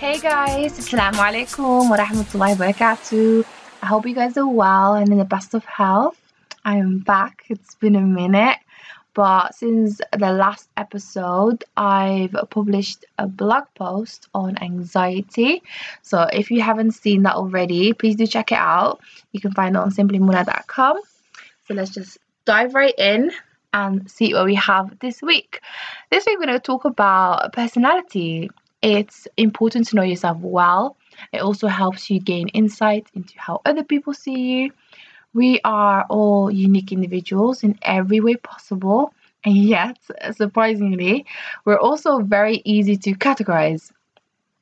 Hey guys, Assalamu alaikum wa rahmatullahi wa barakatuh. I hope you guys are well and in the best of health. I am back. It's been a minute, but since the last episode, I've published a blog post on anxiety. So if you haven't seen that already, please do check it out. You can find it on simplymuna.com. So let's just dive right in and see what we have this week. This week, we're going to talk about personality it's important to know yourself well. It also helps you gain insight into how other people see you. We are all unique individuals in every way possible, and yet, surprisingly, we're also very easy to categorize.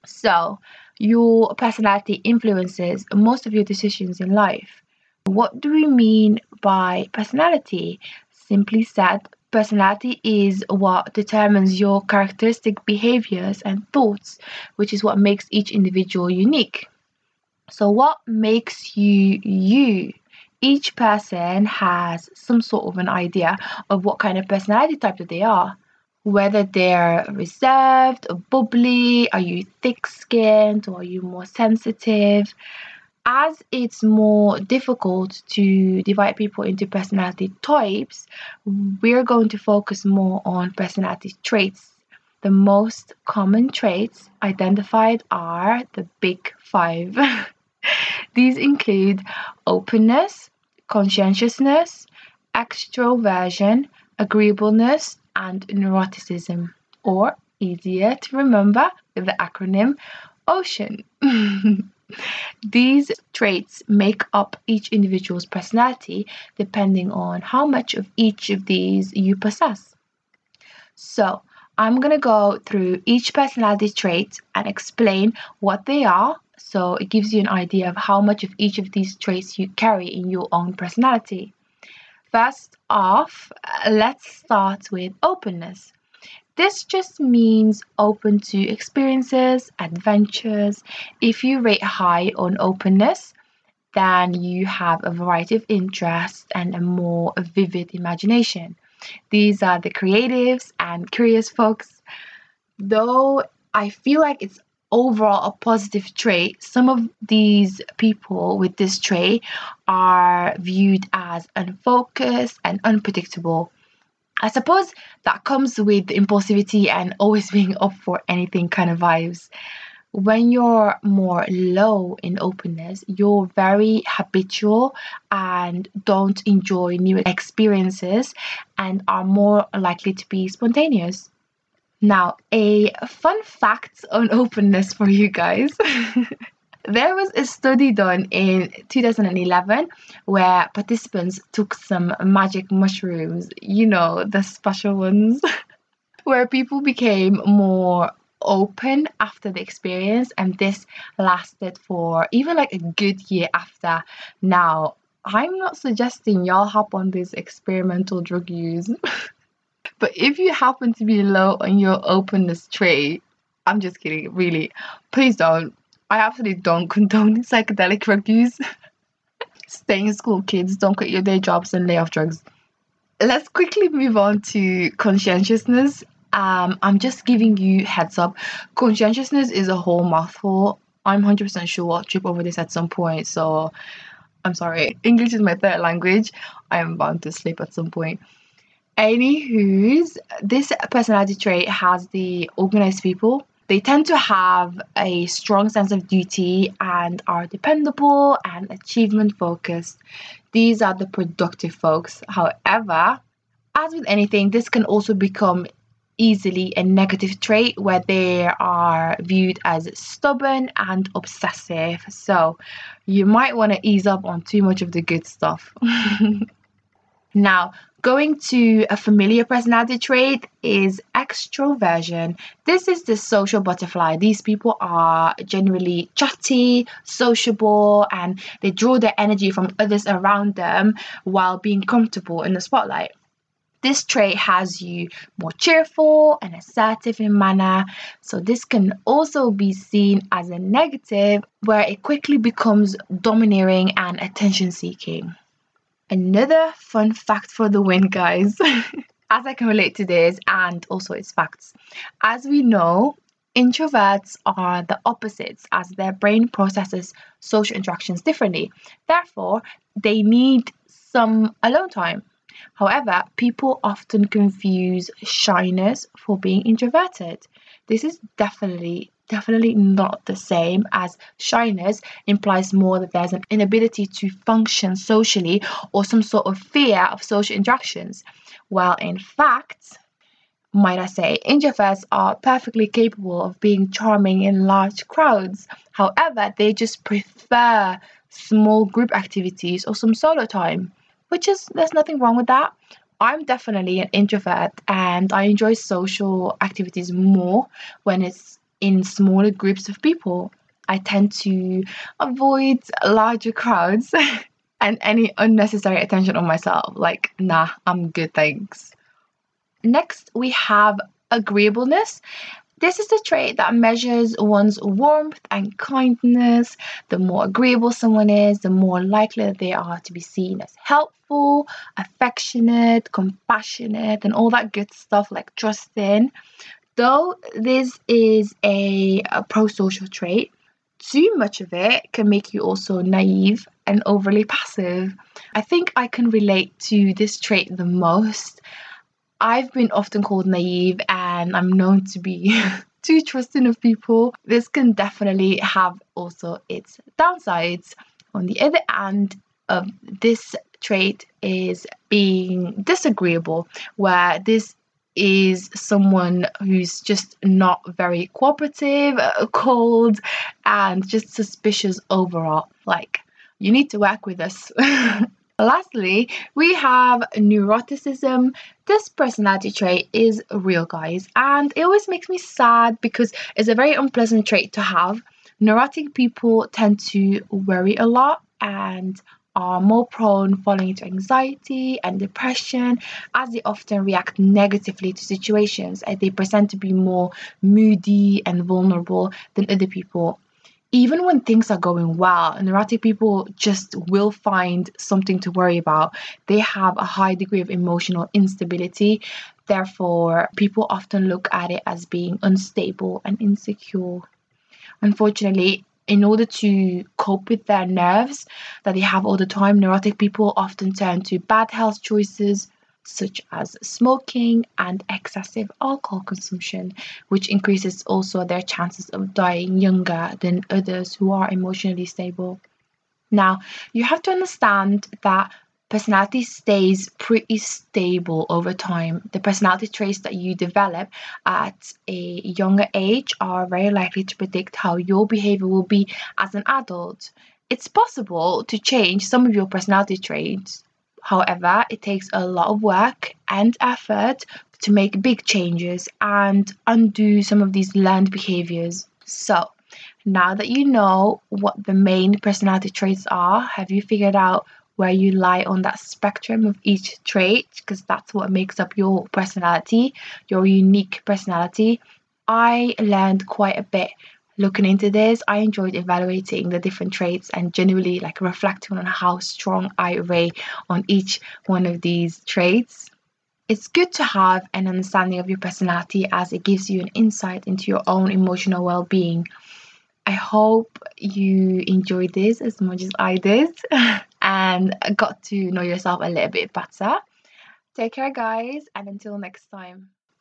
So, your personality influences most of your decisions in life. What do we mean by personality? Simply said, Personality is what determines your characteristic behaviors and thoughts, which is what makes each individual unique. So, what makes you you? Each person has some sort of an idea of what kind of personality type that they are. Whether they're reserved or bubbly, are you thick skinned or are you more sensitive? As it's more difficult to divide people into personality types, we're going to focus more on personality traits. The most common traits identified are the big five. These include openness, conscientiousness, extroversion, agreeableness, and neuroticism, or easier to remember with the acronym OCEAN. These traits make up each individual's personality depending on how much of each of these you possess. So, I'm going to go through each personality trait and explain what they are so it gives you an idea of how much of each of these traits you carry in your own personality. First off, let's start with openness. This just means open to experiences, adventures. If you rate high on openness, then you have a variety of interests and a more vivid imagination. These are the creatives and curious folks. Though I feel like it's overall a positive trait, some of these people with this trait are viewed as unfocused and unpredictable. I suppose that comes with impulsivity and always being up for anything kind of vibes. When you're more low in openness, you're very habitual and don't enjoy new experiences and are more likely to be spontaneous. Now, a fun fact on openness for you guys. There was a study done in 2011 where participants took some magic mushrooms, you know, the special ones, where people became more open after the experience, and this lasted for even like a good year after. Now, I'm not suggesting y'all hop on this experimental drug use, but if you happen to be low on your openness trait, I'm just kidding, really, please don't I absolutely don't condone psychedelic drug use. Stay in school, kids. Don't quit your day jobs and lay off drugs. Let's quickly move on to conscientiousness. Um, I'm just giving you heads up. Conscientiousness is a whole mouthful. I'm 100% sure I'll trip over this at some point. So I'm sorry. English is my third language. I am bound to slip at some point. Anywho's, this personality trait has the organized people they tend to have a strong sense of duty and are dependable and achievement focused. These are the productive folks. However, as with anything, this can also become easily a negative trait where they are viewed as stubborn and obsessive. So you might want to ease up on too much of the good stuff. now, Going to a familiar personality trait is extroversion. This is the social butterfly. These people are generally chatty, sociable, and they draw their energy from others around them while being comfortable in the spotlight. This trait has you more cheerful and assertive in manner, so this can also be seen as a negative where it quickly becomes domineering and attention seeking. Another fun fact for the win, guys, as I can relate to this and also its facts. As we know, Introverts are the opposites as their brain processes social interactions differently. Therefore, they need some alone time. However, people often confuse shyness for being introverted. This is definitely definitely not the same as shyness implies more that there's an inability to function socially or some sort of fear of social interactions. While in fact, might I say, introverts are perfectly capable of being charming in large crowds. However, they just prefer small group activities or some solo time, which is, there's nothing wrong with that. I'm definitely an introvert and I enjoy social activities more when it's in smaller groups of people. I tend to avoid larger crowds and any unnecessary attention on myself. Like, nah, I'm good, thanks. Next, we have agreeableness. This is the trait that measures one's warmth and kindness. The more agreeable someone is, the more likely they are to be seen as helpful, affectionate, compassionate, and all that good stuff like trusting. Though this is a, a pro social trait, too much of it can make you also naive and overly passive. I think I can relate to this trait the most I've been often called naive and I'm known to be too trusting of people. This can definitely have also its downsides. On the other hand, of this trait is being disagreeable, where this is someone who's just not very cooperative, uh, cold, and just suspicious overall. Like, you need to work with us. Lastly, we have neuroticism. This personality trait is real, guys, and it always makes me sad because it's a very unpleasant trait to have. Neurotic people tend to worry a lot and are more prone falling into anxiety and depression as they often react negatively to situations they present to be more moody and vulnerable than other people even when things are going well, neurotic people just will find something to worry about. They have a high degree of emotional instability. Therefore, people often look at it as being unstable and insecure. Unfortunately, in order to cope with their nerves that they have all the time, neurotic people often turn to bad health choices, such as smoking and excessive alcohol consumption, which increases also their chances of dying younger than others who are emotionally stable. Now, you have to understand that personality stays pretty stable over time. The personality traits that you develop at a younger age are very likely to predict how your behavior will be as an adult. It's possible to change some of your personality traits However, it takes a lot of work and effort to make big changes and undo some of these learned behaviors. So, now that you know what the main personality traits are, have you figured out where you lie on that spectrum of each trait? Because that's what makes up your personality, your unique personality. I learned quite a bit looking into this, I enjoyed evaluating the different traits and generally like reflecting on how strong I rate on each one of these traits. It's good to have an understanding of your personality as it gives you an insight into your own emotional well being. I hope you enjoyed this as much as I did and got to know yourself a little bit better. Take care, guys, and until next time.